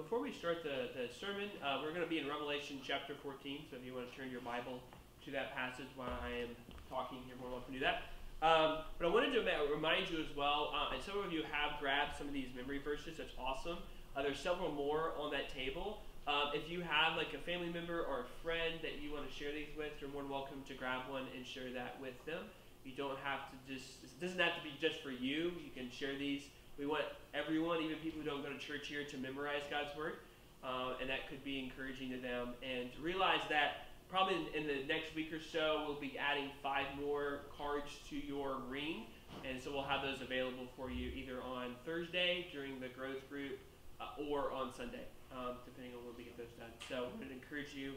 before we start the, the sermon, uh, we're going to be in Revelation chapter 14. So if you want to turn your Bible to that passage while I am talking, you're more welcome to do that. Um, but I wanted to remind you as well, uh, and some of you have grabbed some of these memory verses. That's awesome. Uh, there's several more on that table. Um, if you have like a family member or a friend that you want to share these with, you're more than welcome to grab one and share that with them. You don't have to just, it doesn't have to be just for you. You can share these we want everyone, even people who don't go to church here, to memorize God's Word. Uh, and that could be encouraging to them. And realize that probably in, in, the next week or so, we'll be adding five more cards to your ring. And so we'll have those available for you either on Thursday during the growth group uh, or on Sunday, um, depending on when we get those done. So I would encourage you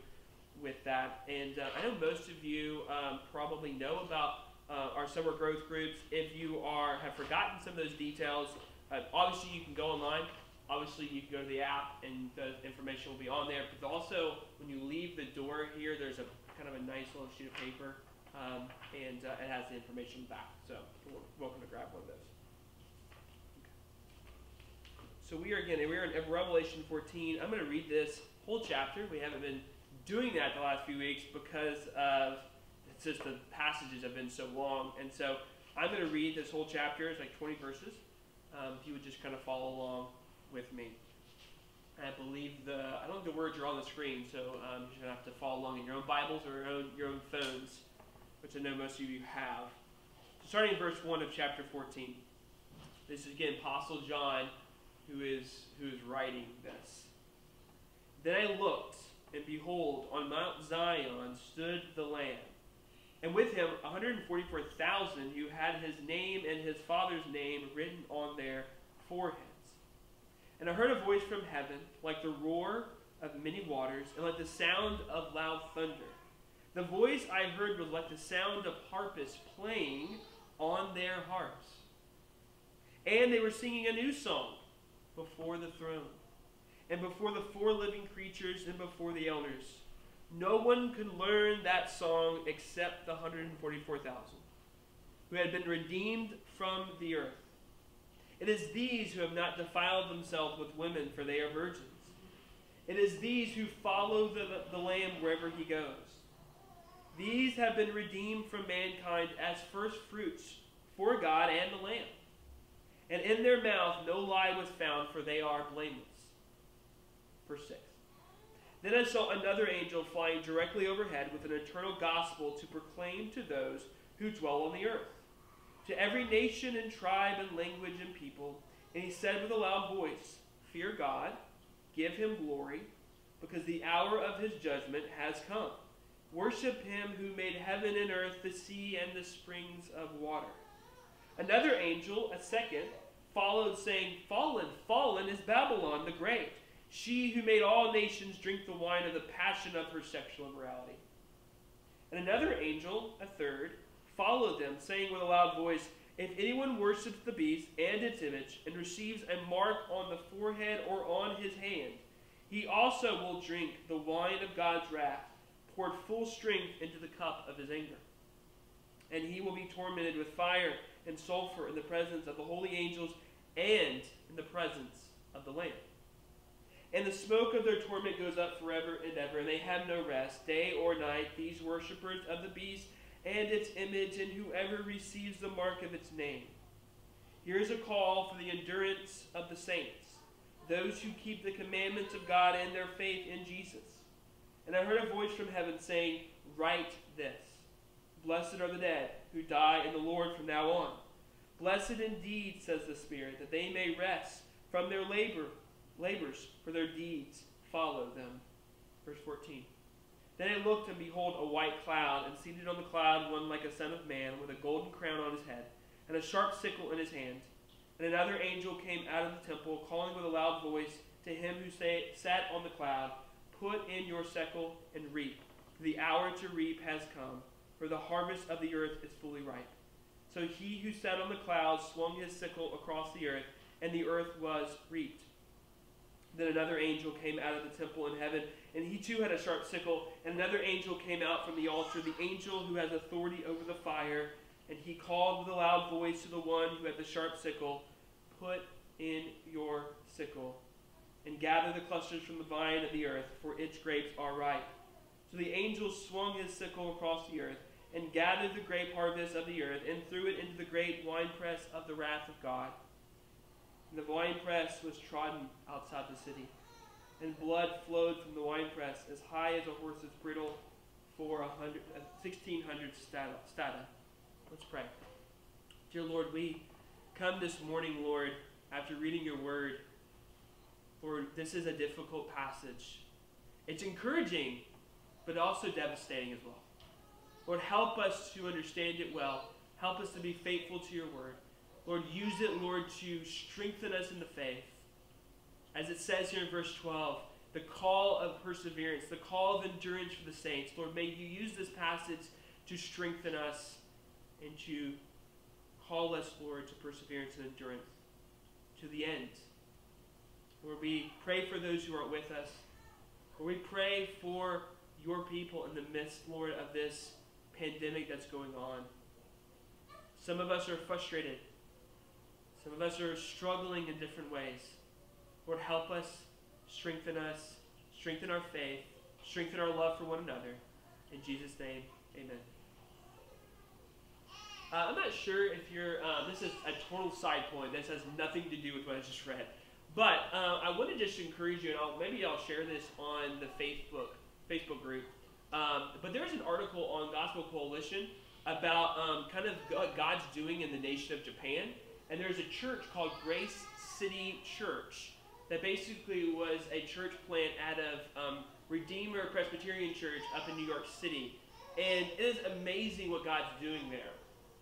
with that. And uh, I know most of you um, probably know about uh, our summer growth groups. If you are have forgotten some of those details, uh, obviously, you can go online. Obviously, you can go to the app, and the information will be on there. But also, when you leave the door here, there's a kind of a nice little sheet of paper, um, and uh, it has the information back. So, you're welcome to grab one of those. So we are again, we are in Revelation 14. I'm going to read this whole chapter. We haven't been doing that the last few weeks because of it's just the passages have been so long, and so I'm going to read this whole chapter. It's like 20 verses um, if you would just kind of follow along with me. I believe the, I don't think the words are on the screen, so um, you're going to have to follow along in your own Bibles or your own, your own phones, which I know most of you have. So starting in verse 1 of chapter 14. This is again Apostle John who is, who is writing this. Then I looked, and behold, on Mount Zion stood the Lamb and with him 144,000 who had his name and his father's name written on their foreheads. And I heard a voice from heaven, like the roar of many waters, and like the sound of loud thunder. The voice I heard was like the sound of harpists playing on their harps. And they were singing a new song before the throne, and before the four living creatures, and before the elders. No one could learn that song except the 144,000 who had been redeemed from the earth. It is these who have not defiled themselves with women, for they are virgins. It is these who follow the, the Lamb wherever he goes. These have been redeemed from mankind as first fruits for God and the Lamb. And in their mouth no lie was found, for they are blameless. Verse 6. Then I saw another angel flying directly overhead with an eternal gospel to proclaim to those who dwell on the earth, to every nation and tribe and language and people. And he said with a loud voice, Fear God, give him glory, because the hour of his judgment has come. Worship him who made heaven and earth, the sea, and the springs of water. Another angel, a second, followed, saying, Fallen, fallen is Babylon the Great she who made all nations drink the wine of the passion of her sexual immorality. And another angel, a third, followed them, saying with a loud voice, If anyone worships the beast and its image, and receives a mark on the forehead or on his hand, he also will drink the wine of God's wrath, poured full strength into the cup of his anger. And he will be tormented with fire and sulfur in the presence of the holy angels and in the presence of the Lamb. And the smoke of their torment goes up forever and ever, and they have no rest, day or night, these worshippers of the beast and its image, and whoever receives the mark of its name. Here is a call for the endurance of the saints, those who keep the commandments of God and their faith in Jesus. And I heard a voice from heaven saying, Write this Blessed are the dead who die in the Lord from now on. Blessed indeed, says the Spirit, that they may rest from their labor labors, for their deeds follow them. Verse 14. Then I looked, and behold, a white cloud, and seated on the cloud one like a son of man, with a golden crown on his head, and a sharp sickle in his hand. And another angel came out of the temple, calling with a loud voice to him who sat on the cloud, Put in your sickle and reap, for the hour to reap has come, for the harvest of the earth is fully ripe. So he who sat on the cloud swung his sickle across the earth, and the earth was reaped. Then another angel came out of the temple in heaven, and he too had a sharp sickle. And another angel came out from the altar, the angel who has authority over the fire. And he called with a loud voice to the one who had the sharp sickle, Put in your sickle and gather the clusters from the vine of the earth, for its grapes are ripe. So the angel swung his sickle across the earth, and gathered the grape harvest of the earth, and threw it into the great winepress of the wrath of God. The winepress was trodden outside the city, and blood flowed from the winepress as high as a horse's bridle for a hundred, uh, 1600 stadia. Let's pray. Dear Lord, we come this morning, Lord, after reading your word. Lord, this is a difficult passage. It's encouraging, but also devastating as well. Lord, help us to understand it well. Help us to be faithful to your word. Lord, use it, Lord, to strengthen us in the faith. As it says here in verse 12, the call of perseverance, the call of endurance for the saints. Lord, may you use this passage to strengthen us and to call us, Lord, to perseverance and endurance to the end. Lord, we pray for those who are with us. Lord, we pray for your people in the midst, Lord, of this pandemic that's going on. Some of us are frustrated. Some of us are struggling in different ways. Lord, help us, strengthen us, strengthen our faith, strengthen our love for one another. In Jesus' name, amen. Uh, I'm not sure if you're, uh, this is a total side point. This has nothing to do with what I just read. But uh, I want to just encourage you, and I'll, maybe I'll share this on the Facebook Facebook group. Um, but there's an article on Gospel Coalition about um, kind of what God's doing in the nation of Japan. And there's a church called Grace City Church that basically was a church plant out of um, Redeemer Presbyterian Church up in New York City. And it is amazing what God's doing there.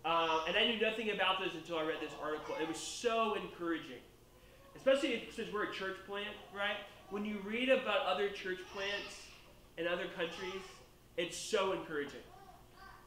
Uh, and I knew nothing about this until I read this article. It was so encouraging. Especially since we're a church plant, right? When you read about other church plants in other countries, it's so encouraging.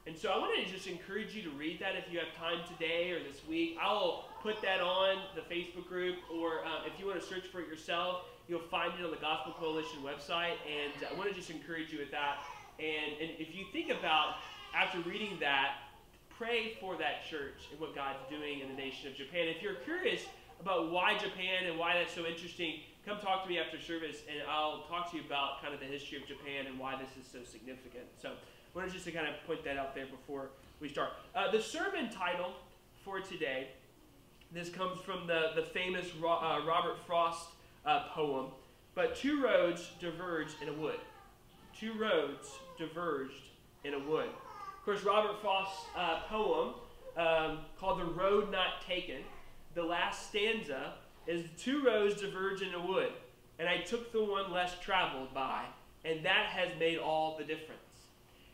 And so I wanted to just encourage you to read that if you have time today or this week. I'll put that on the Facebook group, or um, if you want to search for it yourself, you'll find it on the Gospel Coalition website. And I want to just encourage you with that. And, and if you think about, after reading that, pray for that church and what God's doing in the nation of Japan. If you're curious about why Japan and why that's so interesting, come talk to me after service and I'll talk to you about kind of the history of Japan and why this is so significant. So I wanted just to kind of point that out there before we start. Uh, the sermon title for today, this comes from the, the famous uh, Robert Frost uh, poem, but two roads diverged in a wood. Two roads diverged in a wood. Of course, Robert Frost's uh, poem um, called The Road Not Taken, the last stanza is two roads diverge in a wood, and I took the one less traveled by, and that has made all the difference.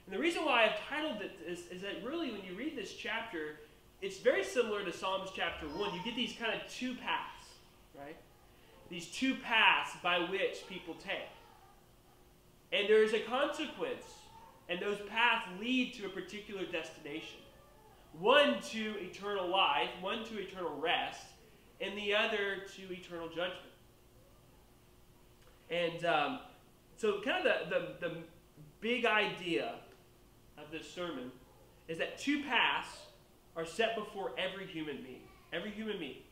And the reason why I've titled it is, is that really when you read this chapter, it's very similar to Psalms chapter 1. You get these kind of two paths, right? These two paths by which people take. And there is a consequence, and those paths lead to a particular destination. One to eternal life, one to eternal rest, and the other to eternal judgment. And um, so, kind of the, the, the big idea of this sermon is that two paths are set before every human being. Every human being.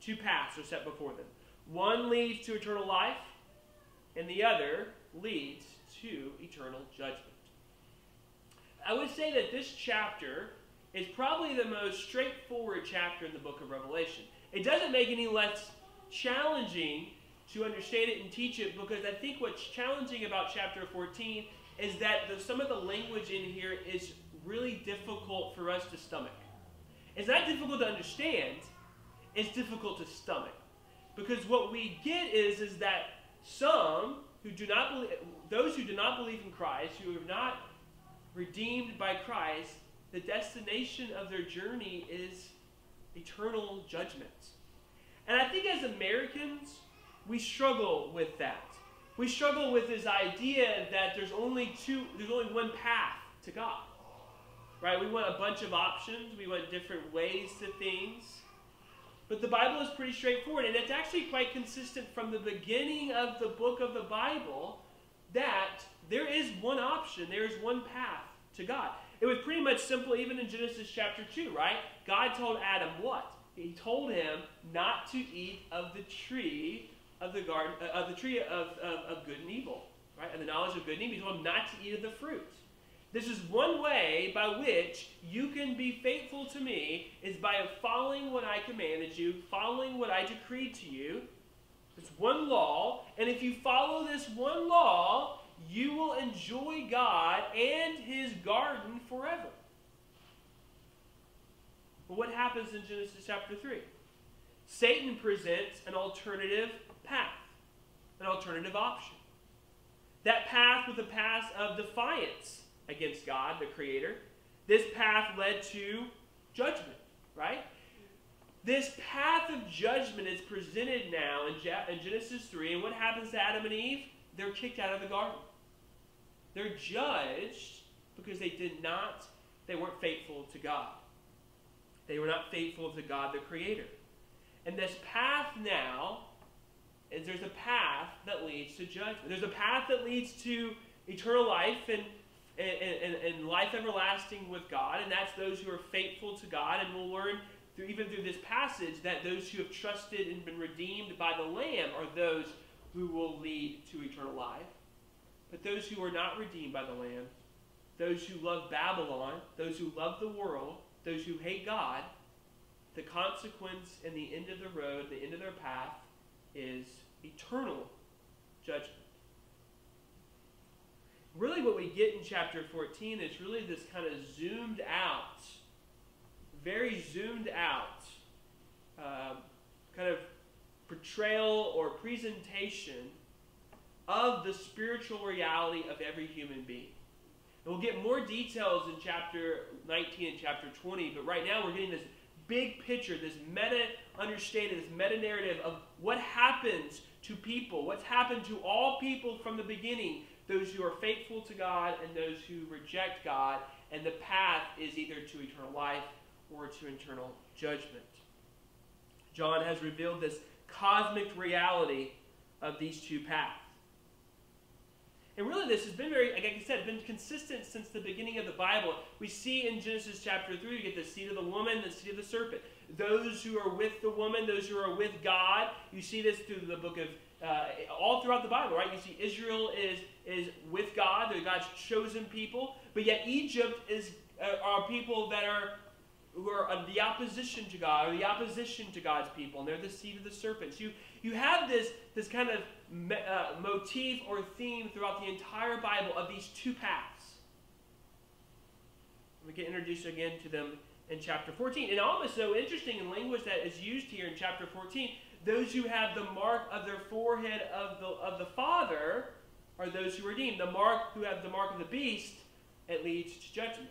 Two paths are set before them. One leads to eternal life, and the other leads to eternal judgment. I would say that this chapter is probably the most straightforward chapter in the book of Revelation. It doesn't make any less challenging to understand it and teach it because I think what's challenging about chapter 14 is that the, some of the language in here is really difficult for us to stomach. It's not difficult to understand, it's difficult to stomach. Because what we get is, is that some who do not believe, those who do not believe in Christ, who are not redeemed by Christ, the destination of their journey is eternal judgment. And I think as Americans, we struggle with that. We struggle with this idea that there's only two, there's only one path to God. Right? We want a bunch of options, we want different ways to things. But the Bible is pretty straightforward, and it's actually quite consistent from the beginning of the book of the Bible that there is one option, there is one path to God. It was pretty much simple even in Genesis chapter 2, right? God told Adam what? He told him not to eat of the tree of the garden, uh, of the tree of, of, of good and evil, right? And the knowledge of good and evil. He told him not to eat of the fruit. This is one way by which you can be faithful to me is by following what I commanded you, following what I decreed to you. It's one law, and if you follow this one law, you will enjoy God and his garden forever. But what happens in Genesis chapter 3? Satan presents an alternative path, an alternative option. That path was a path of defiance against God, the Creator. This path led to judgment, right? This path of judgment is presented now in, Genesis 3. And what happens to Adam and Eve? They're kicked out of the garden. They're judged because they did not, they weren't faithful to God. They were not faithful to God, the Creator. And this path now is there's a path that leads to judgment. There's a path that leads to eternal life and, and, and, and life everlasting with God, and that's those who are faithful to God. And we'll learn through, even through this passage that those who have trusted and been redeemed by the Lamb are those who will lead to eternal life. But those who are not redeemed by the Lamb, those who love Babylon, those who love the world, those who hate God, the consequence and the end of the road, the end of their path, is eternal judgment. Really, what we get in chapter 14 is really this kind of zoomed out, very zoomed out, uh, kind of portrayal or presentation of the spiritual reality of every human being. And we'll get more details in chapter 19 and chapter 20, but right now we're getting this big picture, this meta understanding, this meta narrative of what happens to people, what's happened to all people from the beginning, those who are faithful to God and those who reject God, and the path is either to eternal life or to eternal judgment. John has revealed this cosmic reality of these two paths. And really, this has been very, like I said, been consistent since the beginning of the Bible. We see in Genesis chapter 3, you get the seed of the woman, the seed of the serpent. Those who are with the woman, those who are with God. You see this through the book of, uh, all throughout the Bible, right? You see Israel is, is with God, they're God's chosen people. But yet, Egypt is, uh, are people that are who are the opposition to God, or the opposition to God's people, and they're the seed of the serpents. You, you have this, this kind of uh, motif or theme throughout the entire Bible of these two paths. We get introduced again to them in chapter 14. And almost so interesting in language that is used here in chapter 14, those who have the mark of their forehead of the, of the Father are those who are redeemed. The mark who have the mark of the beast, it leads to judgment.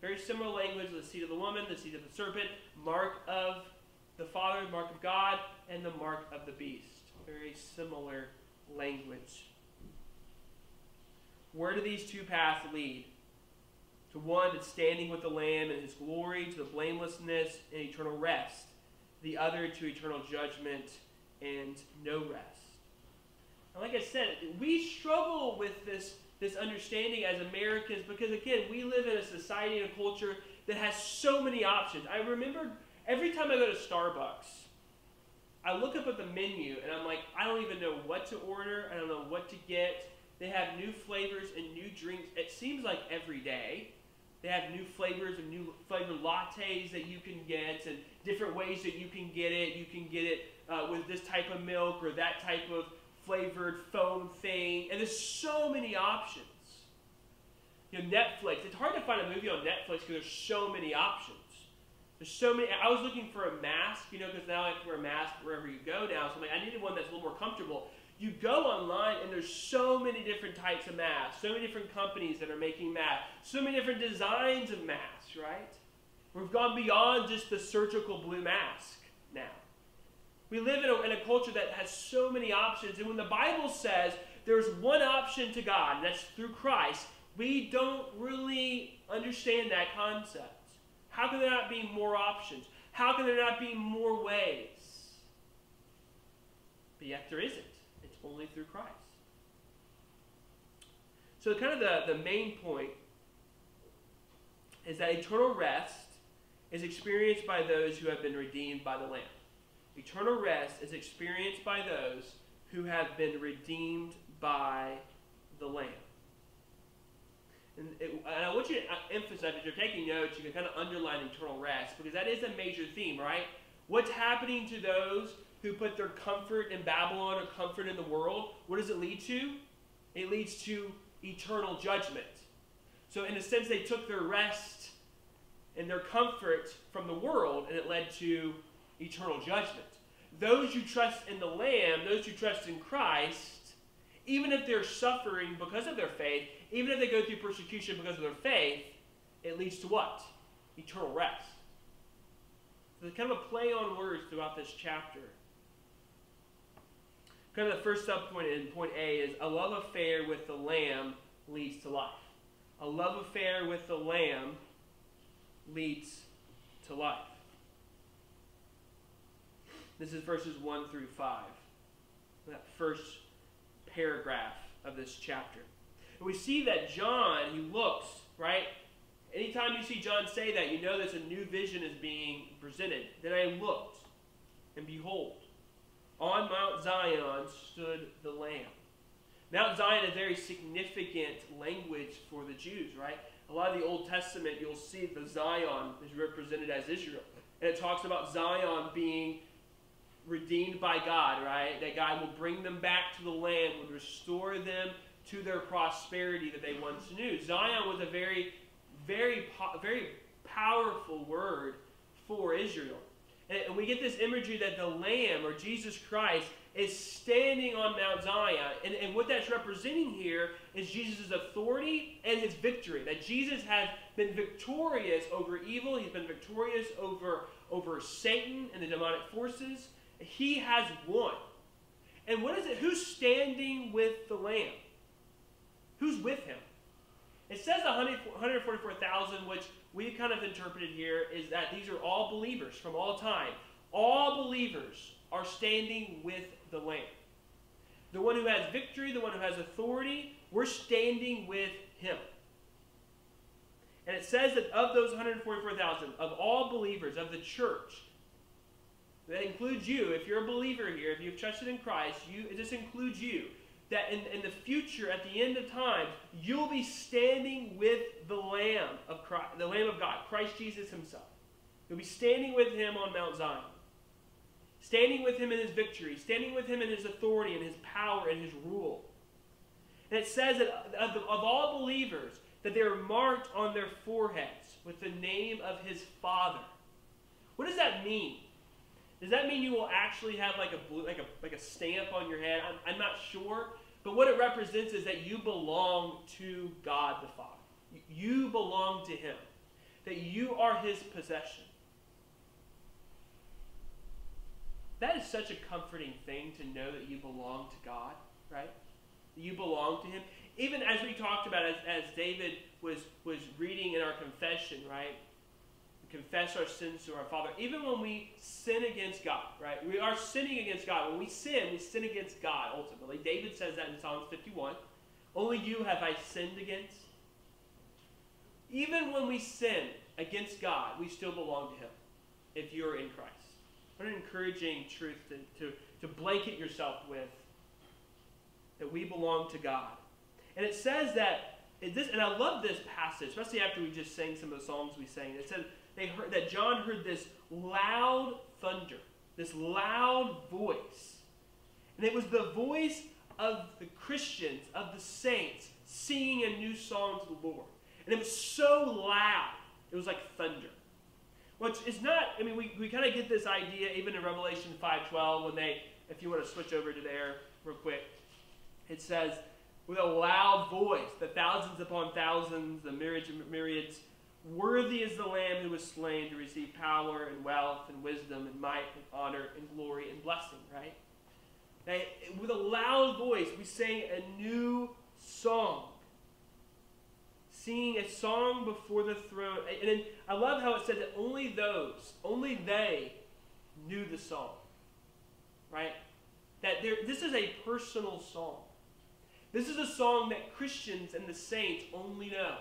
Very similar language, the seed of the woman, the seed of the serpent, mark of the Father, mark of God, and the mark of the beast. Very similar language. Where do these two paths lead? To one that's standing with the Lamb in his glory, to the blamelessness and eternal rest. The other to eternal judgment and no rest. And like I said, we struggle with this this understanding as Americans because, again, we live in a society and a culture that has so many options. I remember every time I go to Starbucks, I look up at the menu and I'm like, I don't even know what to order. I don't know what to get. They have new flavors and new drinks. It seems like every day. They have new flavors and new flavored lattes that you can get and different ways that you can get it. You can get it uh, with this type of milk or that type of flavored foam thing, and there's so many options. You know, Netflix. It's hard to find a movie on Netflix because there's so many options. There's so many. I was looking for a mask, you know, because now I have to wear a mask wherever you go now. So I'm like, I needed one that's a little more comfortable. You go online and there's so many different types of masks, so many different companies that are making masks, so many different designs of masks, right? We've gone beyond just the surgical blue mask now. We live in a, in a culture that has so many options. And when the Bible says there's one option to God, and that's through Christ, we don't really understand that concept. How can there not be more options? How can there not be more ways? But yet there isn't. It's only through Christ. So, kind of the, the main point is that eternal rest is experienced by those who have been redeemed by the Lamb. Eternal rest is experienced by those who have been redeemed by the Lamb. And, it, and, I want you to emphasize, if you're taking notes, you can kind of underline eternal rest, because that is a major theme, right? What's happening to those who put their comfort in Babylon or comfort in the world? What does it lead to? It leads to eternal judgment. So, in a sense, they took their rest and their comfort from the world, and it led to eternal judgment. Those who trust in the Lamb, those who trust in Christ, even if they're suffering because of their faith, even if they go through persecution because of their faith, it leads to what? Eternal rest. So there's kind of a play on words throughout this chapter. Kind of the first subpoint in point A is a love affair with the Lamb leads to life. A love affair with the Lamb leads to life. This is verses 1 through 5. That first paragraph of this chapter. And we see that John, he looks, right? Anytime you see John say that, you know that a new vision is being presented. Then I looked, and behold, on Mount Zion stood the Lamb. Mount Zion is a very significant language for the Jews, right? A lot of the Old Testament, you'll see the Zion is represented as Israel. And it talks about Zion being redeemed by God, right? That God will bring them back to the land, would restore them to their prosperity that they once knew. Zion was a very, very, very powerful word for Israel. And we get this imagery that the Lamb, or Jesus Christ, is standing on Mount Zion. And, and what that's representing here is Jesus' authority and his victory. That Jesus has been victorious over evil, he's been victorious over, over Satan and the demonic forces. He has won. And what is it? Who's standing with the Lamb? Who's with him? It says 144,000, which we kind of interpreted here is that these are all believers from all time. All believers are standing with the Lamb. The one who has victory, the one who has authority, we're standing with him. And it says that of those 144,000, of all believers, of the church, that includes you. If you're a believer here, if you've trusted in Christ, you, this includes you. That in, in the future, at the end of time, you'll be standing with the Lamb of Christ, the Lamb of God, Christ Jesus Himself. You'll be standing with Him on Mount Zion, standing with Him in His victory, standing with Him in His authority and His power and His rule. And it says that of, of all believers, that they are marked on their foreheads with the name of His Father. What does that mean? Does that mean you will actually have like a blue, like a like a stamp on your head? I'm, I'm not sure, but what it represents is that you belong to God the Father. You belong to Him. That you are His possession. That is such a comforting thing to know that you belong to God, right? You belong to Him. Even as we talked about, as, as David was was reading in our confession, right? confess our sins to our Father, even when we sin against God, right? We are sinning against God. When we sin, we sin against God ultimately. David says that in Psalms 51. Only you have I sinned against. Even when we sin against God, we still belong to Him if you're in Christ. What an encouraging truth to, to, to blanket yourself with that we belong to God. And it says that, this, and I love this passage, especially after we just sang some of the songs we sang. It said, they heard that John heard this loud thunder, this loud voice. And it was the voice of the Christians, of the saints, singing a new song to the Lord. And it was so loud, it was like thunder. Which is not, I mean, we, we kind of get this idea even in Revelation 5.12 when they, if you want to switch over to there real quick, it says, with a loud voice, the thousands upon thousands, the myriads, and myriads Worthy is the Lamb who was slain to receive power and wealth and wisdom and might and honor and glory and blessing, right? Now, with a loud voice, we sang a new song. Singing a song before the throne. And then I love how it said that only those, only they knew the song. Right? That there, this is a personal song. This is a song that Christians and the saints only know.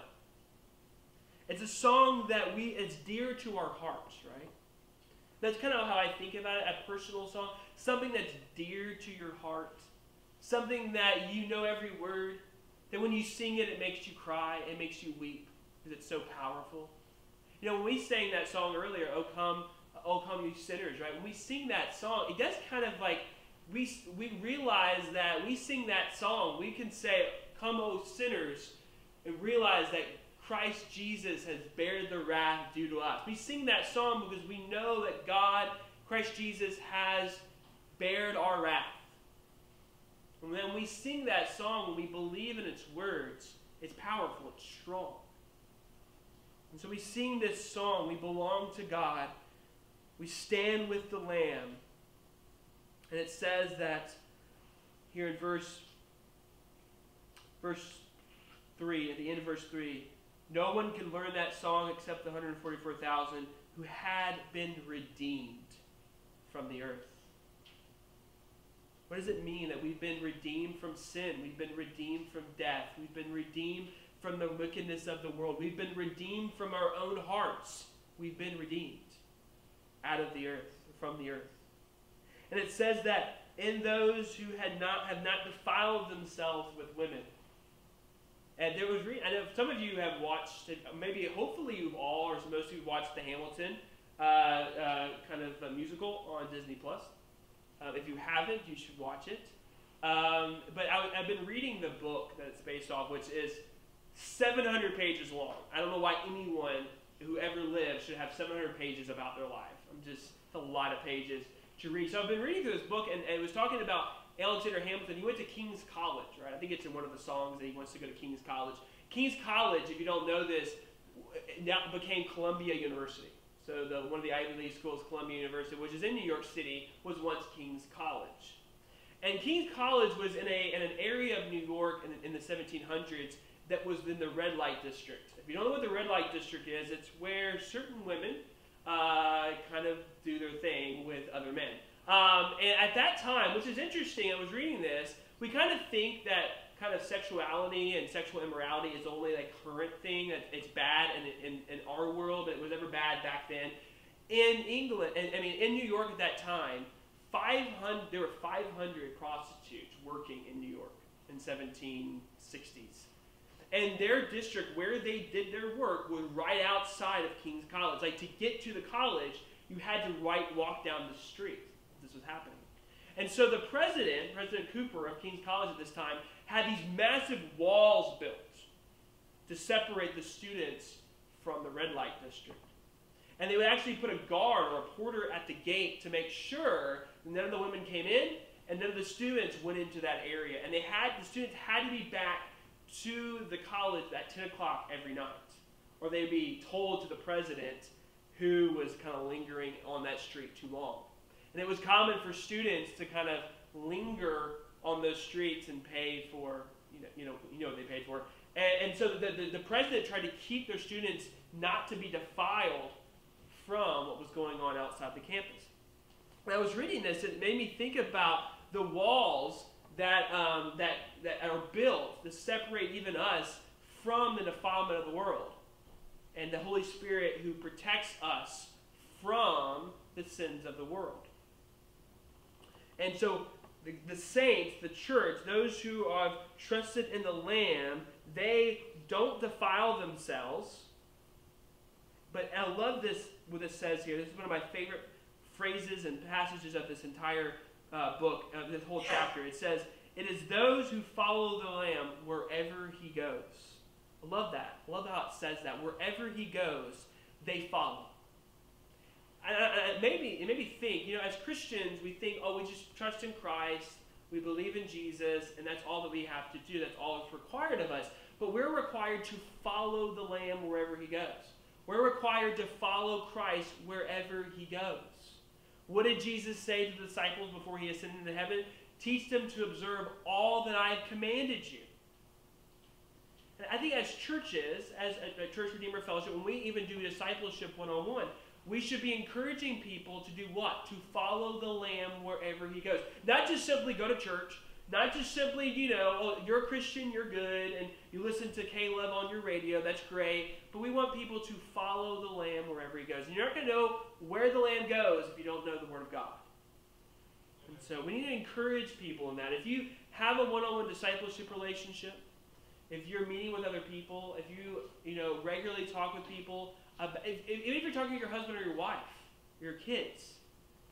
It's a song that we, it's dear to our hearts, right? That's kind of how I think about it, a personal song. Something that's dear to your heart. something that you know every word, that when you sing it, it makes you cry, it makes you weep, because it's so powerful. You know, when we sang that song earlier, "Oh Come, Oh Come, You Sinners," right? When we sing that song, it does kind of like we we realize that we sing that song, we can say, "Come, O sinners," and realize that Christ Jesus has bared the wrath due to us. We sing that song because we know that God, Christ Jesus, has bared our wrath. And when we sing that song, when we believe in its words, it's powerful, it's strong. And so we sing this song, we belong to God, we stand with the Lamb. And it says that here in verse verse 3, at the end of verse 3, no one can learn that song except the 144,000 who had been redeemed from the earth. What does it mean that we've been redeemed from sin? We've been redeemed from death. We've been redeemed from the wickedness of the world. We've been redeemed from our own hearts. We've been redeemed out of the earth, from the earth. And it says that in those who had not have not defiled themselves with women. And there was, re- I know some of you have watched, maybe hopefully you've all, or most of you watched the Hamilton uh, uh, kind of musical on Disney Plus. Uh, if you haven't, you should watch it. Um, but I, have been reading the book that it's based off, which is 700 pages long. I don't know why anyone who ever lived should have 700 pages about their life. I'm just a lot of pages to read. So I've been reading through this book, and, and it was talking about Alexander Hamilton. He went to King's College, right? I think it's in one of the songs that he wants to go to King's College. King's College, if you don't know this, now became Columbia University. So the, one of the Ivy League schools, Columbia University, which is in New York City, was once King's College. And King's College was in, a, in an area of New York in, in the 1700s that was in the red light district. If you don't know what the red light district is, it's where certain women uh, kind of do their thing with other men. Um, and at that time, which is interesting, I was reading this, we kind of think that kind of sexuality and sexual immorality is only a current thing, that it's bad in, in, in our world, it was ever bad back then. In England, and I mean, in New York at that time, 500, there were 500 prostitutes working in New York in 1760s. And their district, where they did their work, was right outside of King's College. Like to get to the college, you had to right walk down the street. This was happening. And so the president, President Cooper of King's College at this time, had these massive walls built to separate the students from the red light district. And they would actually put a guard or a porter at the gate to make sure none of the women came in and none of the students went into that area. And they had the students had to be back to the college at 10 o'clock every night. Or they'd be told to the president who was kind of lingering on that street too long. And it was common for students to kind of linger on those streets and pay for, you know, you know, you know what they paid for. And, and so the, the, the president tried to keep their students not to be defiled from what was going on outside the campus. When I was reading this, it made me think about the walls that, um, that, that are built to separate even us from the defilement of the world. And the Holy Spirit who protects us from the sins of the world. And so the, the saints, the church, those who have trusted in the Lamb, they don't defile themselves. But I love this, what it says here. This is one of my favorite phrases and passages of this entire uh, book, uh, this whole chapter. It says, It is those who follow the Lamb wherever he goes. I love that. I love how it says that. Wherever he goes, they follow. And maybe it made me think, you know, as Christians, we think, oh, we just trust in Christ, we believe in Jesus, and that's all that we have to do. That's all that's required of us. But we're required to follow the Lamb wherever he goes. We're required to follow Christ wherever he goes. What did Jesus say to the disciples before he ascended into heaven? Teach them to observe all that I have commanded you. And I think as churches, as a, Church Redeemer Fellowship, when we even do discipleship one on one, we should be encouraging people to do what? To follow the Lamb wherever he goes. Not just simply go to church, not just simply, you know, oh, you're a Christian, you're good, and you listen to K-LOVE on your radio, that's great. But we want people to follow the Lamb wherever he goes. And you're not going to know where the Lamb goes if you don't know the Word of God. And so we need to encourage people in that. If you have a one-on-one discipleship relationship, if you're meeting with other people, if you you know regularly talk with people, if, if, you're talking to your husband or your wife, your kids,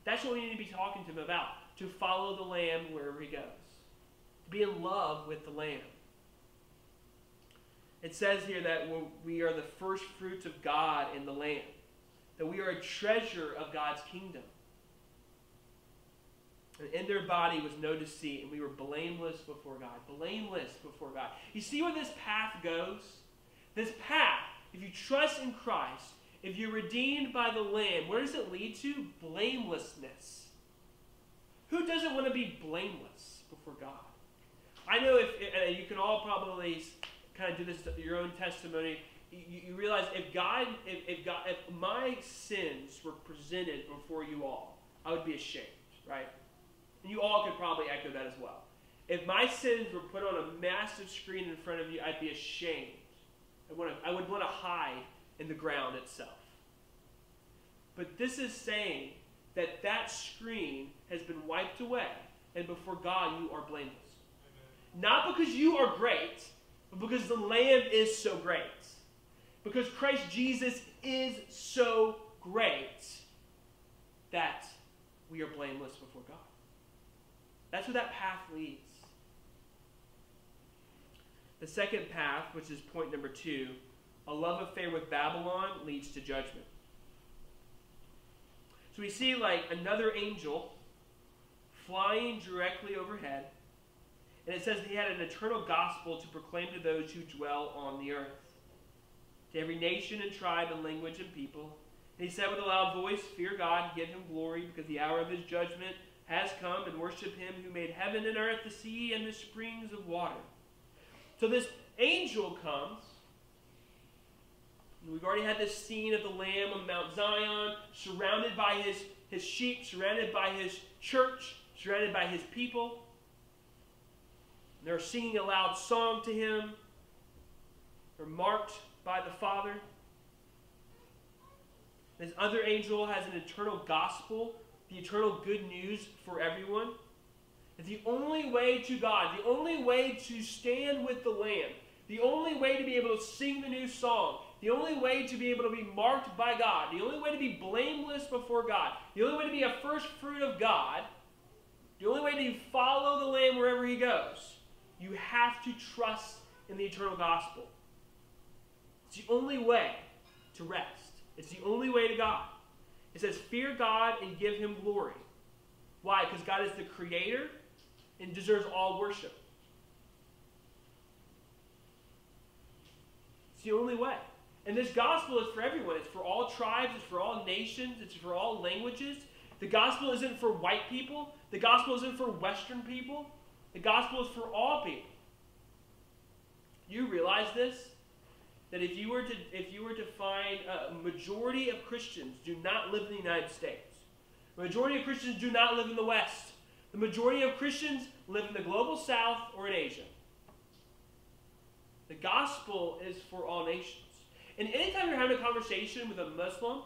that's what we need to be talking to them about. To follow the Lamb wherever he goes, to be in love with the Lamb. It says here that we are the first fruits of God in the Lamb, that we are a treasure of God's kingdom. And in their body was no deceit, and we were blameless before God. Blameless before God. You see where this path goes? This path, if you trust in Christ, if you're redeemed by the Lamb, where does it lead to? Blamelessness. Who doesn't want to be blameless before God? I know if uh, you can all probably kind of do this your own testimony. You, you realize if God, if, if God, if my sins were presented before you all, I would be ashamed, right? And you all could probably echo that as well. If my sins were put on a massive screen in front of you, I'd be ashamed. I, want to, I would want to hide in the ground itself. But this is saying that that screen has been wiped away, and before God, you are blameless. Amen. Not because you are great, but because the Lamb is so great. Because Christ Jesus is so great that we are blameless before God. That's where that path leads. The second path, which is point number two, a love affair with Babylon leads to judgment. So we see like another angel flying directly overhead and it says he had an eternal gospel to proclaim to those who dwell on the earth, to every nation and tribe and language and people. And he said with a loud voice, Fear God, give him glory, because the hour of his judgment has come, and worship him who made heaven and earth, the sea, and the springs of water. So this angel comes. We've already had this scene of the Lamb on Mount Zion, surrounded by his, his sheep, surrounded by his church, surrounded by his people. They're singing a loud song to him. They're marked by the Father. This other angel has an eternal gospel, the eternal good news for everyone. The only way to God, the only way to stand with the Lamb, the only way to be able to sing the new song, the only way to be able to be marked by God, the only way to be blameless before God, the only way to be a first fruit of God, the only way to follow the Lamb wherever He goes you have to trust in the eternal gospel. It's the only way to rest. It's the only way to God. It says, Fear God and give him glory. Why? Because God is the creator and deserves all worship. It's the only way. And this gospel is for everyone. It's for all tribes, it's for all nations, it's for all languages. The gospel isn't for white people, the gospel isn't for Western people, the gospel is for all people. You realize this? That if you were to if you were to find a majority of Christians do not live in the United States. Majority of Christians do not live in the West. The majority of Christians live in the global south or in Asia. The gospel is for all nations. And anytime you're having a conversation with a Muslim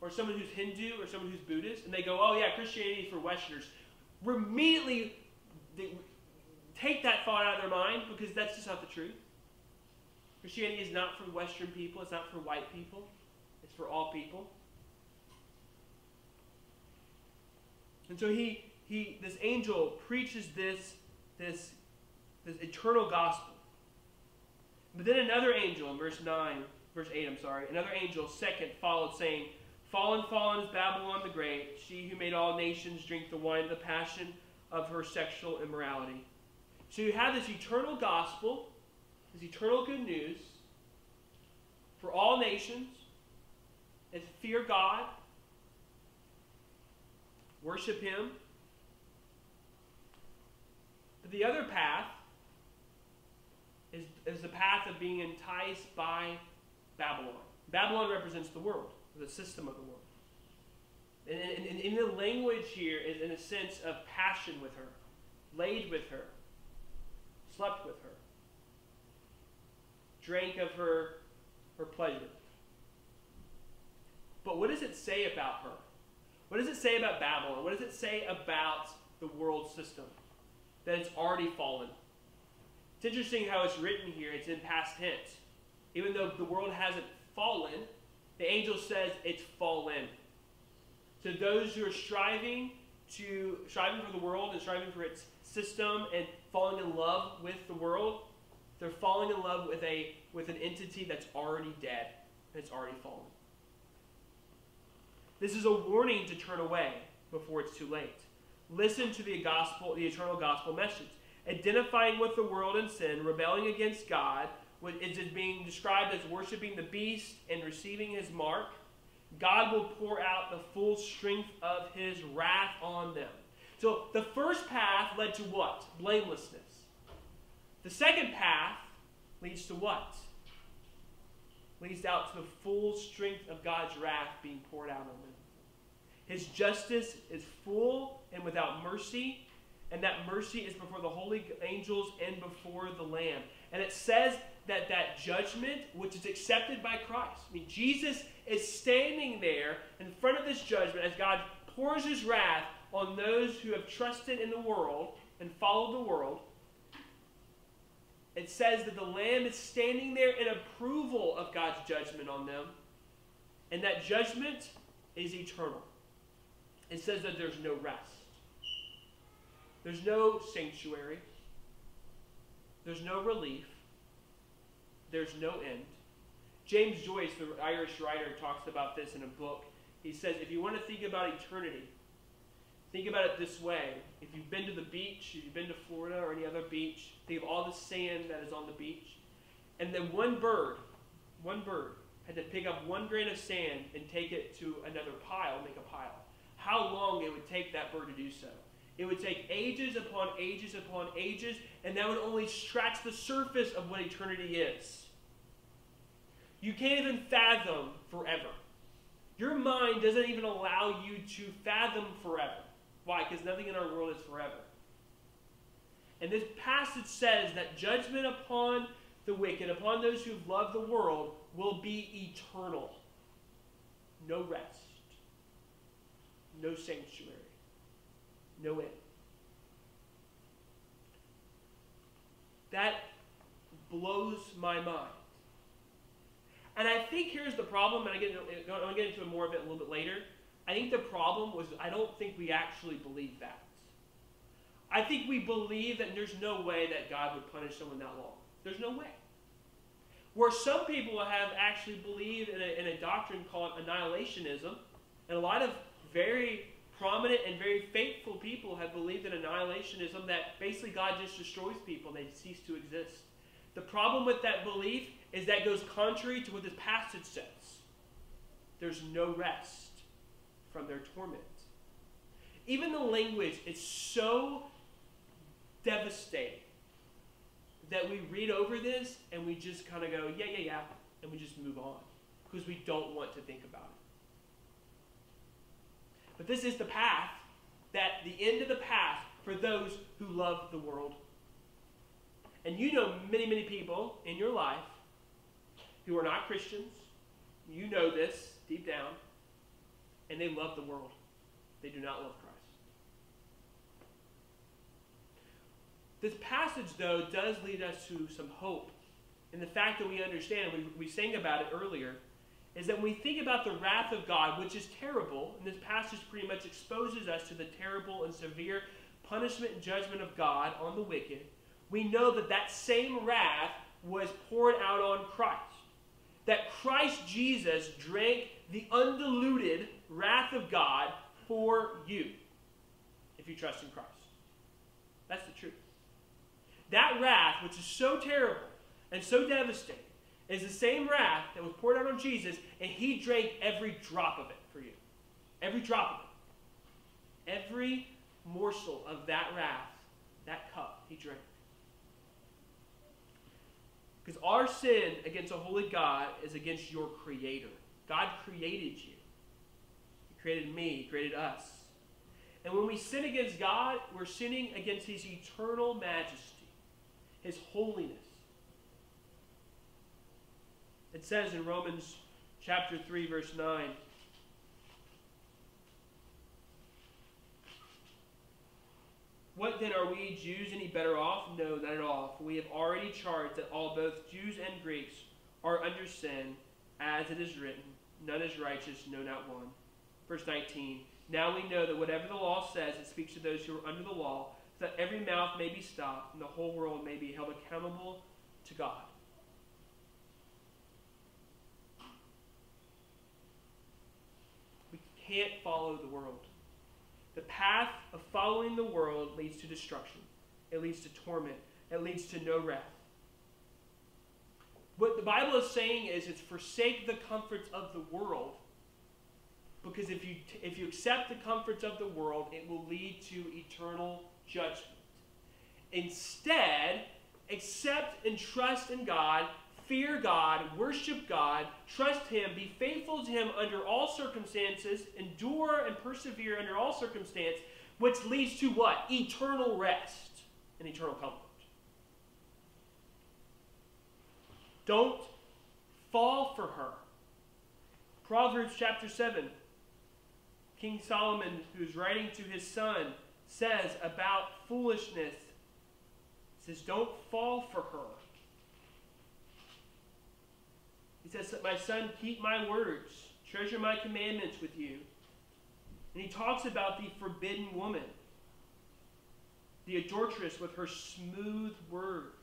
or someone who's Hindu or someone who's Buddhist, and they go, oh yeah, Christianity is for Westerners, we're immediately take that thought out of their mind because that's just not the truth. Christianity is not for Western people, it's not for white people, it's for all people. And so he, he this angel preaches this, this, this eternal gospel. But then another angel in verse 9, verse 8, I'm sorry, another angel second followed, saying, Fallen, fallen is Babylon the Great, she who made all nations drink the wine of the passion of her sexual immorality. So you have this eternal gospel, this eternal good news for all nations, and fear God, worship Him. The other path is, is the path of being enticed by Babylon. Babylon represents the world, the system of the world. And, and, and in the language here is in a sense of passion with her, laid with her, slept with her, drank of her, her pleasure. But what does it say about her? What does it say about Babylon? What does it say about the world system, that it's already fallen. It's interesting how it's written here, it's in past tense. Even though the world hasn't fallen, the angel says it's fallen. To those who are striving to striving for the world and striving for its system and falling in love with the world, they're falling in love with a with an entity that's already dead it's already fallen. This is a warning to turn away before it's too late. Listen to the gospel, the eternal gospel message. Identifying with the world and sin, rebelling against God, is it being described as worshiping the beast and receiving his mark. God will pour out the full strength of his wrath on them. So the first path led to what? Blamelessness. The second path leads to what? Leads out to the full strength of God's wrath being poured out on them. His justice is full and without mercy, and that mercy is before the holy angels and before the Lamb. And it says that that judgment, which is accepted by Christ, I mean, Jesus is standing there in front of this judgment as God pours his wrath on those who have trusted in the world and followed the world. It says that the Lamb is standing there in approval of God's judgment on them, and that judgment is eternal. It says that there's no rest. There's no sanctuary. There's no relief. There's no end. James Joyce, the Irish writer, talks about this in a book. He says, if you want to think about eternity, think about it this way. If you've been to the beach, if you've been to Florida or any other beach, think of all the sand that is on the beach. And then one bird, one bird, had to pick up one grain of sand and take it to another pile, make a pile how long it would take that bird to do so. It would take ages upon ages upon ages, and that would only scratch the surface of what eternity is. You can't even fathom forever. Your mind doesn't even allow you to fathom forever. Why? Because nothing in our world is forever. And this passage says that judgment upon the wicked, upon those who love the world, will be eternal. No rest no sanctuary, no end. That blows my mind. And I think here's the problem, and I get, I'll get into more of it a little bit later. I think the problem was I don't think we actually believe that. I think we believe that there's no way that God would punish someone that long. There's no way. Where some people have actually believed in a, in a doctrine called annihilationism, and a lot of very prominent and very faithful people have believed in annihilationism that basically God just destroys people and they cease to exist. The problem with that belief is that goes contrary to what this passage says. There's no rest from their torment. Even the language is so devastating that we read over this and we just kind of go, yeah, yeah, yeah, and we just move on because we don't want to think about it. But this is the path, that the end of the path for those who love the world. And you know many, many people in your life who are not Christians. You know this deep down. And they love the world. They do not love Christ. This passage, though, does lead us to some hope in the fact that we understand, we, we sang about it earlier, is that when we think about the wrath of God, which is terrible, and this passage pretty much exposes us to the terrible and severe punishment and judgment of God on the wicked, we know that that same wrath was poured out on Christ. That Christ Jesus drank the undiluted wrath of God for you if you trust in Christ. That's the truth. That wrath, which is so terrible and so devastating, is the same wrath that was poured out on Jesus, and he drank every drop of it for you. Every drop of it. Every morsel of that wrath, that cup, he drank. Because our sin against a holy God is against your Creator. God created you. He created me, He created us. And when we sin against God, we're sinning against His eternal majesty, His holiness. It says in Romans chapter 3, verse 9. What then are we Jews any better off? No, not at all. For we have already charged that all, both Jews and Greeks, are under sin, as it is written, None is righteous, no, not one. Verse 19. Now we know that whatever the law says, it speaks to those who are under the law, so that every mouth may be stopped, and the whole world may be held accountable to God. We can't follow the world. The path of following the world leads to destruction. It leads to torment. It leads to no wrath. What the Bible is saying is it's forsake the comforts of the world because if you, if you accept the comforts of the world, it will lead to eternal judgment. Instead, accept and trust in God fear God, worship God, trust Him, be faithful to Him under all circumstances, endure and persevere under all circumstance, which leads to what? Eternal rest and eternal comfort. Don't fall for her. Proverbs chapter 7. King Solomon, who's writing to his son, says about foolishness, says, Don't fall for her. He says, My son, keep my words, treasure my commandments with you. And he talks about the forbidden woman, the adulteress with her smooth words.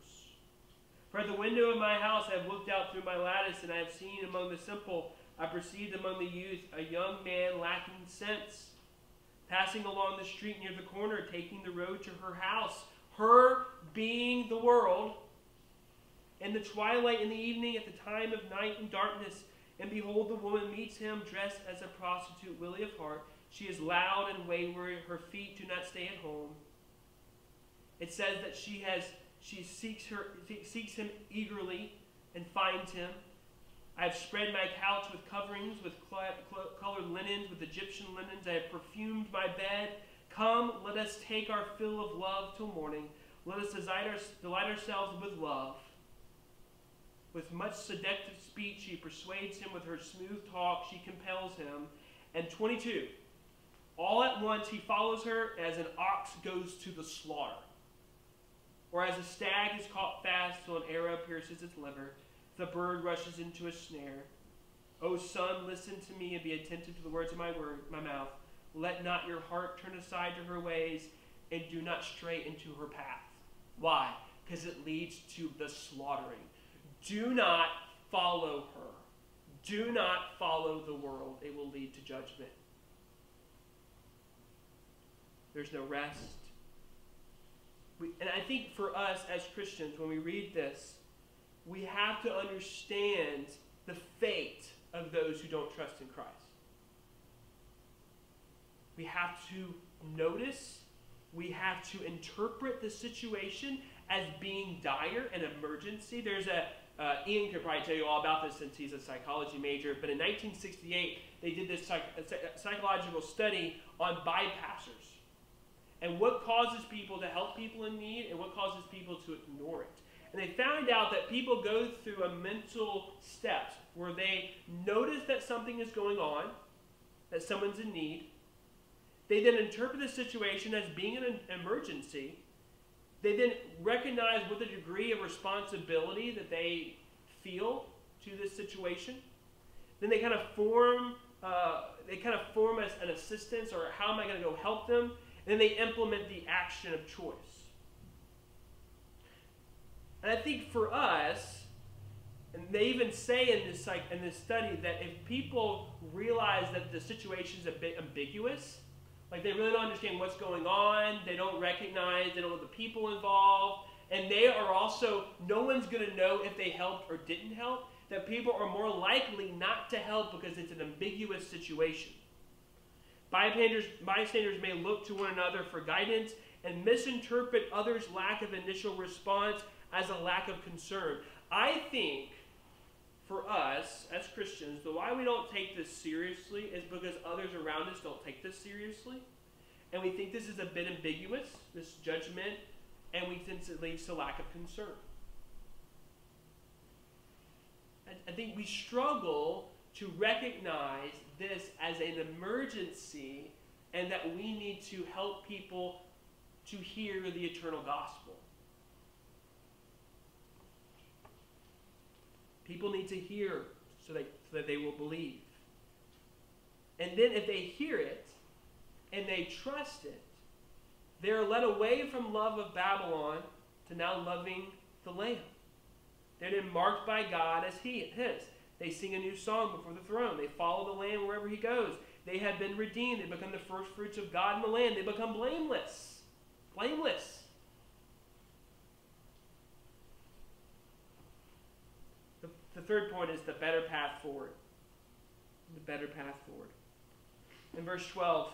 For at the window of my house I have looked out through my lattice, and I have seen among the simple, I perceived among the youth a young man lacking sense, passing along the street near the corner, taking the road to her house, her being the world in the twilight in the evening, at the time of night and darkness, and behold, the woman meets him dressed as a prostitute, willy of heart. She is loud and wayward. Her feet do not stay at home. It says that she has she seeks her seeks him eagerly and finds him. I have spread my couch with coverings, with colored linens, with Egyptian linens. I have perfumed my bed. Come, let us take our fill of love till morning. Let us delight ourselves with love. With much seductive speech, she persuades him with her smooth talk. She compels him. And 22. All at once he follows her as an ox goes to the slaughter. Or as a stag is caught fast till an arrow pierces its liver, the bird rushes into a snare. O son, listen to me and be attentive to the words of my word, my mouth. Let not your heart turn aside to her ways, and do not stray into her path. Why? Because it leads to the slaughtering. Do not follow her. Do not follow the world. It will lead to judgment. There's no rest. We, and I think for us as Christians, when we read this, we have to understand the fate of those who don't trust in Christ. We have to notice, we have to interpret the situation as being dire, an emergency. There's a uh, Ian could probably tell you all about this since he's a psychology major. But in 1968, they did this psych- psychological study on bypassers and what causes people to help people in need and what causes people to ignore it. And they found out that people go through a mental steps where they notice that something is going on, that someone's in need. They then interpret the situation as being an emergency they then recognize with a degree of responsibility that they feel to this situation. Then they kind of form, uh, they kind of form as an assistance or how am I going to go help them? And then they implement the action of choice. And I think for us, and they even say in this, like, in this study that if people realize that the situation is a bit ambiguous, like they really don't understand what's going on. They don't recognize, they don't know the people involved. And they are also, no one's going to know if they helped or didn't help. That people are more likely not to help because it's an ambiguous situation. Bystanders, bystanders may look to one another for guidance and misinterpret others' lack of initial response as a lack of concern. I think for us as Christians, the why we don't take this seriously is because others around us don't take this seriously. And we think this is a bit ambiguous, this judgment, and we think it leads to lack of concern. I, I think we struggle to recognize this as an emergency and that we need to help people to hear the eternal gospel. People need to hear so that, so that they will believe. And then if they hear it and they trust it, they're led away from love of Babylon to now loving the Lamb. They're then marked by God as he, his. They sing a new song before the throne. They follow the Lamb wherever he goes. They have been redeemed. They become the first fruits of God in the land. They become blameless. Blameless. The, third point is the better path forward. The better path forward. In verse 12,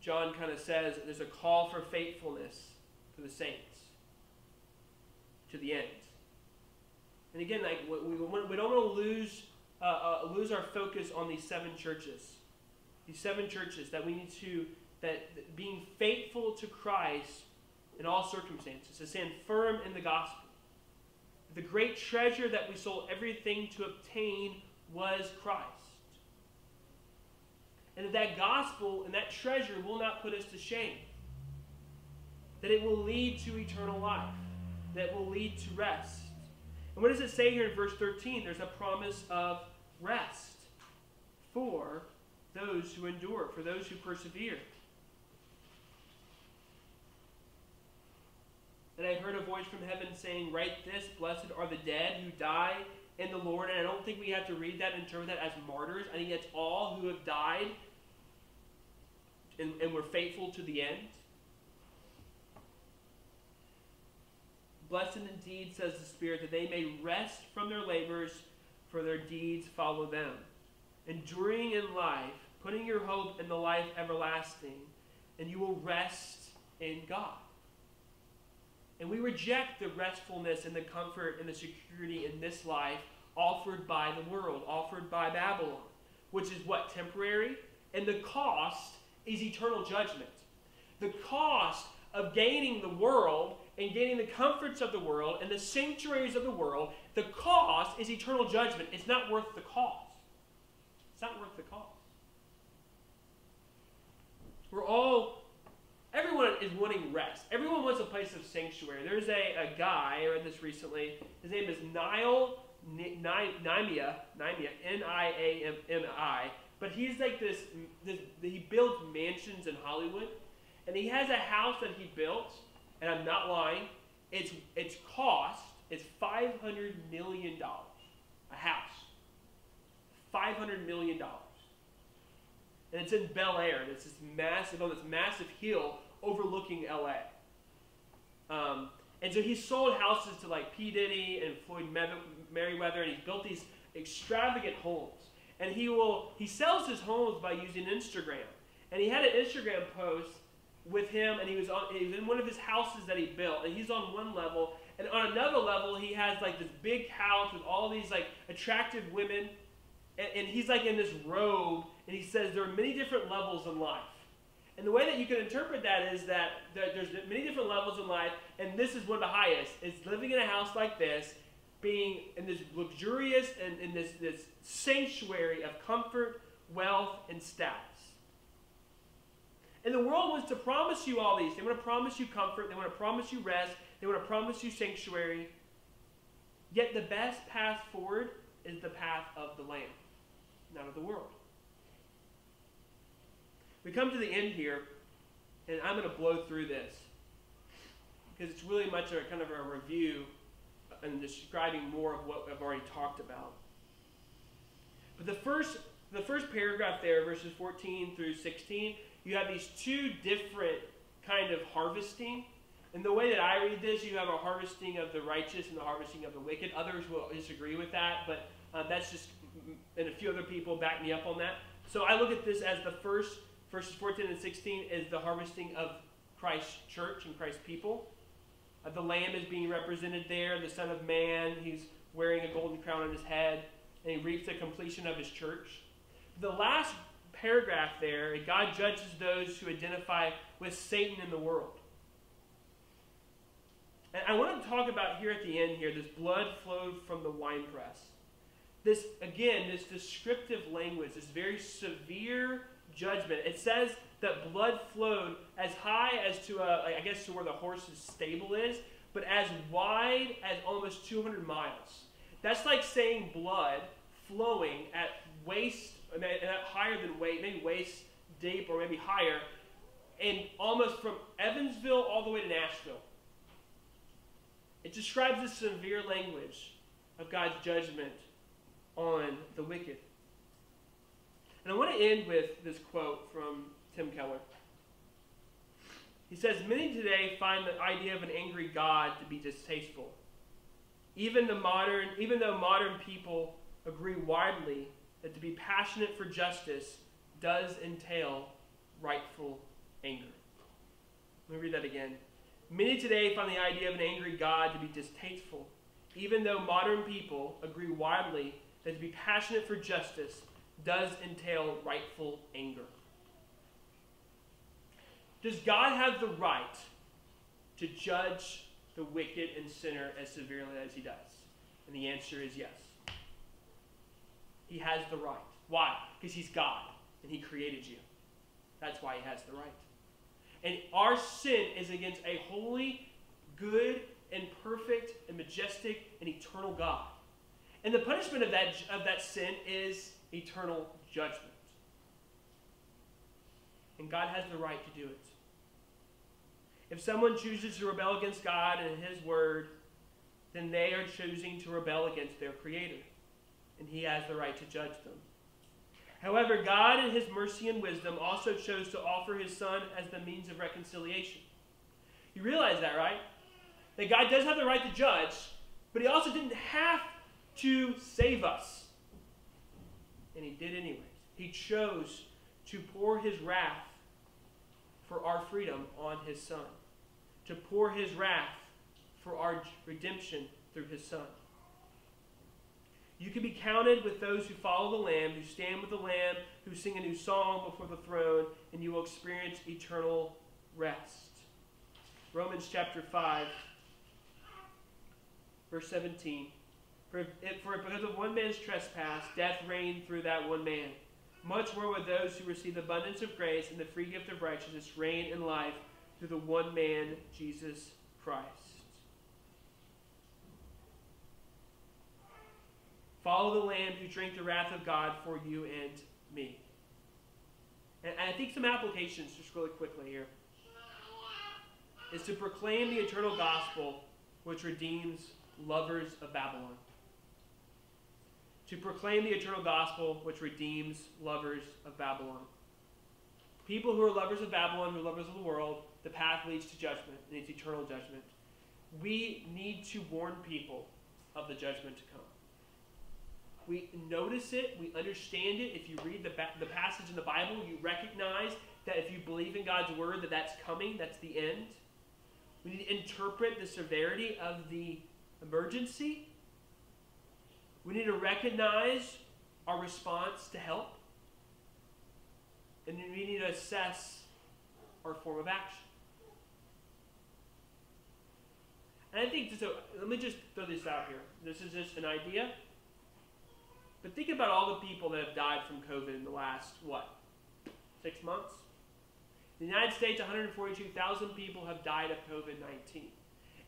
John kind of says there's a call for faithfulness for the saints to the end. And again, like we, we, don't want to lose uh, uh, lose our focus on these seven churches, these seven churches that we need to that being faithful to Christ in all circumstances, to stand firm in the gospel. The great treasure that we sold everything to obtain was Christ. And that that gospel and that treasure will not put us to shame. That it will lead to eternal life. That will lead to rest. And what does it say here in verse 13? There's a promise of rest for those who endure, for those who persevere. And I heard a voice from heaven saying, Write this, blessed are the dead who die in the Lord. And I don't think we have to read that and interpret that as martyrs. I think that's all who have died and, and were faithful to the end. Blessed indeed, says the Spirit, that they may rest from their labors, for their deeds follow them. Enduring in life, putting your hope in the life everlasting, and you will rest in God. And we reject the restfulness and the comfort and the security in this life offered by the world, offered by Babylon, which is what? Temporary. And the cost is eternal judgment. The cost of gaining the world and gaining the comforts of the world and the sanctuaries of the world, the cost is eternal judgment. It's not worth the cost. It's not worth the cost. We're all, is wanting rest. Everyone wants a place of sanctuary. There's a, a guy, I read this recently, his name is Nile Niami, Niami, N-I-A-M-I, but he's like this, this, he builds mansions in Hollywood, and he has a house that he built and I'm not lying, its, its cost is $500 million. A house. $500 million. And it's in Bel Air. And it's this massive, on this massive hill overlooking LA. Um, and so he sold houses to like P. Diddy and Floyd Mayweather, and he built these extravagant homes. And he will he sells his homes by using Instagram. And he had an Instagram post with him, and he was on he was in one of his houses that he built, and he's on one level, and on another level he has like this big house with all these like attractive women, and, and he's like in this robe, and he says there are many different levels in life. And the way that you can interpret that is that there's many different levels in life, and this is one of the highest. Is living in a house like this, being in this luxurious and in this, this sanctuary of comfort, wealth, and status. And the world wants to promise you all these. They want to promise you comfort. They want to promise you rest. They want to promise you sanctuary. Yet the best path forward is the path of the Lamb, not of the world. We come to the end here, and I'm going to blow through this because it's really much a kind of a review and describing more of what I've already talked about. But the first, the first paragraph there, verses 14 through 16, you have these two different kind of harvesting. And the way that I read this, you have a harvesting of the righteous and the harvesting of the wicked. Others will disagree with that, but uh, that's just, and a few other people back me up on that. So I look at this as the first, verses 14 and 16 is the harvesting of Christ's church and Christ's people. Uh, the Lamb is being represented there, the Son of Man, he's wearing a golden crown on his head, and he reaps the completion of his church. The last paragraph there, God judges those who identify with Satan in the world. And I want to talk about here at the end here this blood flowed from the winepress. This, again, this descriptive language, this very severe judgment. It says that blood flowed as high as to, uh, a, I guess, to where the horse's stable is, but as wide as almost 200 miles. That's like saying blood flowing at waist, at higher than waist, maybe waist deep or maybe higher, and almost from Evansville all the way to Nashville. It describes the severe language of God's judgment on the wicked. And I want to end with this quote from Tim Keller. He says, Many today find the idea of an angry God to be distasteful. Even, the modern, even though modern people agree widely that to be passionate for justice does entail rightful anger. Let me read that again. Many today find the idea of an angry God to be distasteful, even though modern people agree widely that to be passionate for justice does entail rightful anger. Does God have the right to judge the wicked and sinner as severely as he does? And the answer is yes. He has the right. Why? Because he's God and he created you. That's why he has the right. And our sin is against a holy, good, and perfect, and majestic, and eternal God. And the punishment of that, of that sin is eternal judgment. And God has the right to do it. If someone chooses to rebel against God and His word, then they are choosing to rebel against their Creator. And He has the right to judge them. However, God, in His mercy and wisdom, also chose to offer His Son as the means of reconciliation. You realize that, right? That God does have the right to judge, but He also didn't have to save us. And He did anyways. He chose to pour His wrath for our freedom on His Son, to pour His wrath for our redemption through His Son. You can be counted with those who follow the Lamb, who stand with the Lamb, who sing a new song before the throne, and you will experience eternal rest. Romans chapter 5, verse 17. For, because of one man's trespass, death reigned through that one man. Much more with those who receive the abundance of grace and the free gift of righteousness reign in life through the one man, Jesus Christ. Follow the Lamb who drank the wrath of God for you and me. And I think some applications, just really quickly here, is to proclaim the eternal gospel which redeems lovers of Babylon. To proclaim the eternal gospel which redeems lovers of Babylon. People who are lovers of Babylon, who are lovers of the world, the path leads to judgment, and it's eternal judgment. We need to warn people of the judgment to come we notice it, we understand it. If you read the, the passage in the Bible, you recognize that if you believe in God's word, that that's coming, that's the end. We need to interpret the severity of the emergency. We need to recognize our response to help. And we need to assess our form of action. And I think, so let me just throw this out here. This is just an idea. But think about all the people that have died from COVID in the last, what, six months? In the United States, 142,000 people have died of COVID 19.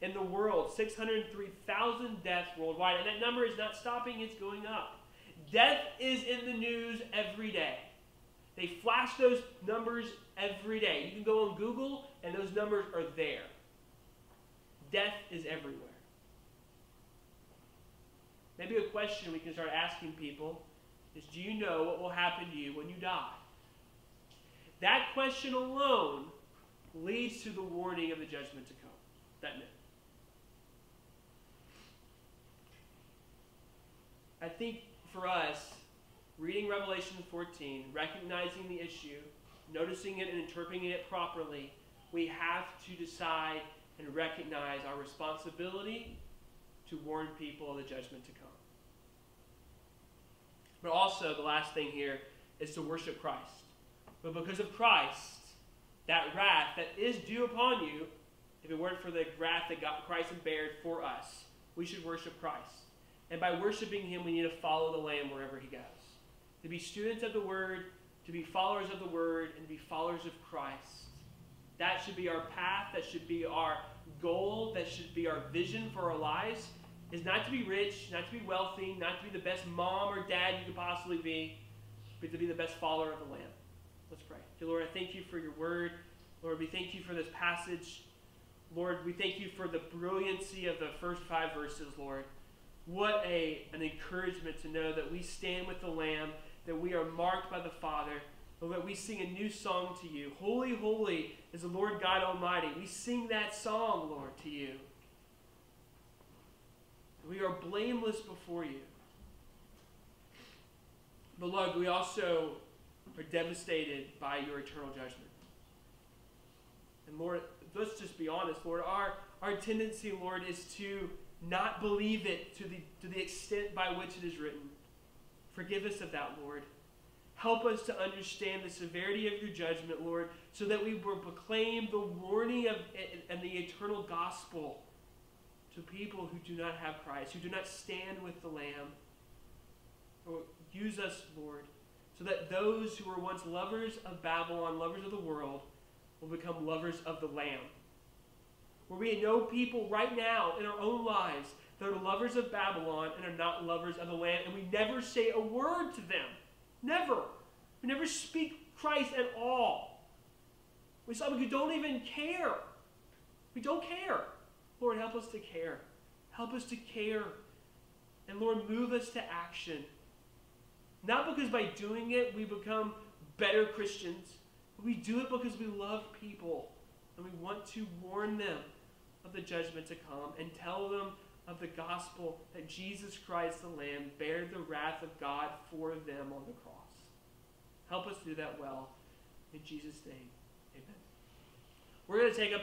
In the world, 603,000 deaths worldwide. And that number is not stopping, it's going up. Death is in the news every day. They flash those numbers every day. You can go on Google, and those numbers are there. Death is everywhere. Maybe a question we can start asking people is Do you know what will happen to you when you die? That question alone leads to the warning of the judgment to come. That minute. I think for us, reading Revelation 14, recognizing the issue, noticing it and interpreting it properly, we have to decide and recognize our responsibility to warn people of the judgment to come. But also, the last thing here is to worship Christ. But because of Christ, that wrath that is due upon you, if it weren't for the wrath that God, Christ bared for us, we should worship Christ. And by worshiping Him, we need to follow the Lamb wherever He goes. To be students of the Word, to be followers of the Word and to be followers of Christ. That should be our path. That should be our goal. That should be our vision for our lives. Is not to be rich, not to be wealthy, not to be the best mom or dad you could possibly be, but to be the best follower of the Lamb. Let's pray. Dear Lord, I thank you for your word. Lord, we thank you for this passage. Lord, we thank you for the brilliancy of the first five verses, Lord. What a, an encouragement to know that we stand with the Lamb, that we are marked by the Father, Lord, that we sing a new song to you. Holy, holy is the Lord God Almighty. We sing that song, Lord, to you. We are blameless before you. Lord, we also are devastated by your eternal judgment. And Lord, let's just be honest, Lord, our, our tendency, Lord, is to not believe it to the, to the extent by which it is written. Forgive us of that, Lord. Help us to understand the severity of your judgment, Lord, so that we will proclaim the warning of and the eternal gospel to people who do not have Christ, who do not stand with the Lamb. Use us, Lord, so that those who were once lovers of Babylon, lovers of the world, will become lovers of the Lamb. Where we know people right now in our own lives that are lovers of Babylon and are not lovers of the Lamb, and we never say a word to them. Never. We never speak Christ at all. We saw we don't even care. We don't care. Lord, help us to care. Help us to care. And Lord, move us to action. Not because by doing it we become better Christians, but we do it because we love people and we want to warn them of the judgment to come and tell them of the gospel that Jesus Christ the Lamb bared the wrath of God for them on the cross. Help us do that well. In Jesus' name, amen. We're going to take up